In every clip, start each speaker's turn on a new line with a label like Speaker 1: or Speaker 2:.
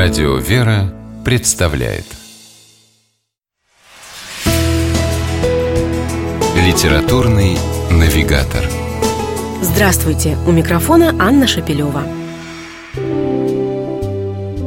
Speaker 1: Радио «Вера» представляет Литературный навигатор
Speaker 2: Здравствуйте! У микрофона Анна Шапилева.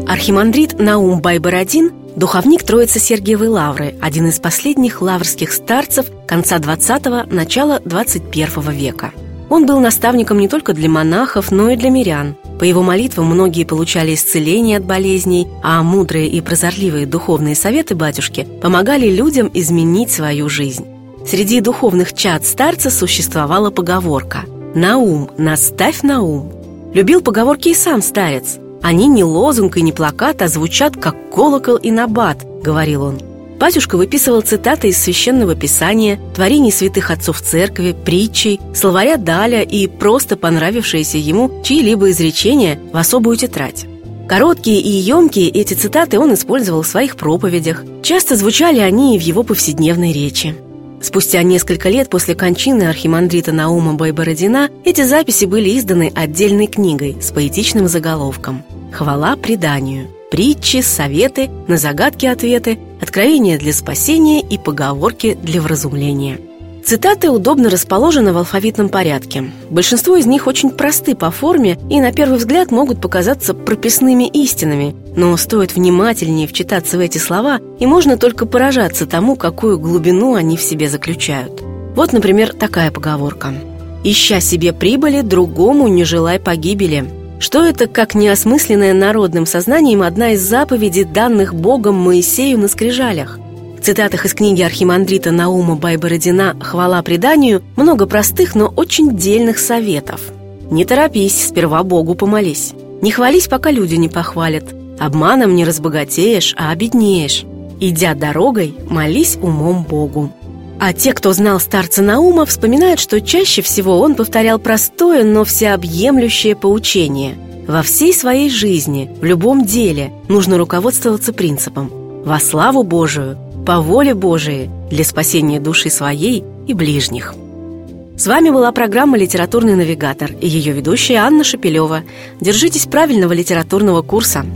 Speaker 2: Архимандрит Наум Байбородин – духовник Троицы Сергиевой Лавры, один из последних лаврских старцев конца 20-го, начала 21 века. Он был наставником не только для монахов, но и для мирян – по его молитвам многие получали исцеление от болезней, а мудрые и прозорливые духовные советы батюшки помогали людям изменить свою жизнь. Среди духовных чад старца существовала поговорка «На ум, наставь на ум». Любил поговорки и сам старец. Они не лозунг и не плакат, а звучат как колокол и набат, говорил он – Батюшка выписывал цитаты из Священного Писания, творений святых отцов церкви, притчей, словаря Даля и просто понравившиеся ему чьи-либо изречения в особую тетрадь. Короткие и емкие эти цитаты он использовал в своих проповедях. Часто звучали они и в его повседневной речи. Спустя несколько лет после кончины архимандрита Наума Байбородина эти записи были изданы отдельной книгой с поэтичным заголовком «Хвала преданию» притчи, советы, на загадки ответы, откровения для спасения и поговорки для вразумления. Цитаты удобно расположены в алфавитном порядке. Большинство из них очень просты по форме и на первый взгляд могут показаться прописными истинами, но стоит внимательнее вчитаться в эти слова, и можно только поражаться тому, какую глубину они в себе заключают. Вот, например, такая поговорка. «Ища себе прибыли, другому не желай погибели», что это, как неосмысленная народным сознанием одна из заповедей, данных Богом Моисею на скрижалях? В цитатах из книги архимандрита Наума Байбородина «Хвала преданию» много простых, но очень дельных советов. Не торопись, сперва Богу помолись. Не хвались, пока люди не похвалят. Обманом не разбогатеешь, а обеднеешь. Идя дорогой, молись умом Богу. А те, кто знал старца Наума, вспоминают, что чаще всего он повторял простое, но всеобъемлющее поучение. Во всей своей жизни, в любом деле, нужно руководствоваться принципом «во славу Божию, по воле Божией, для спасения души своей и ближних». С вами была программа «Литературный навигатор» и ее ведущая Анна Шапилева. Держитесь правильного литературного курса –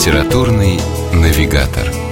Speaker 1: Литературный навигатор.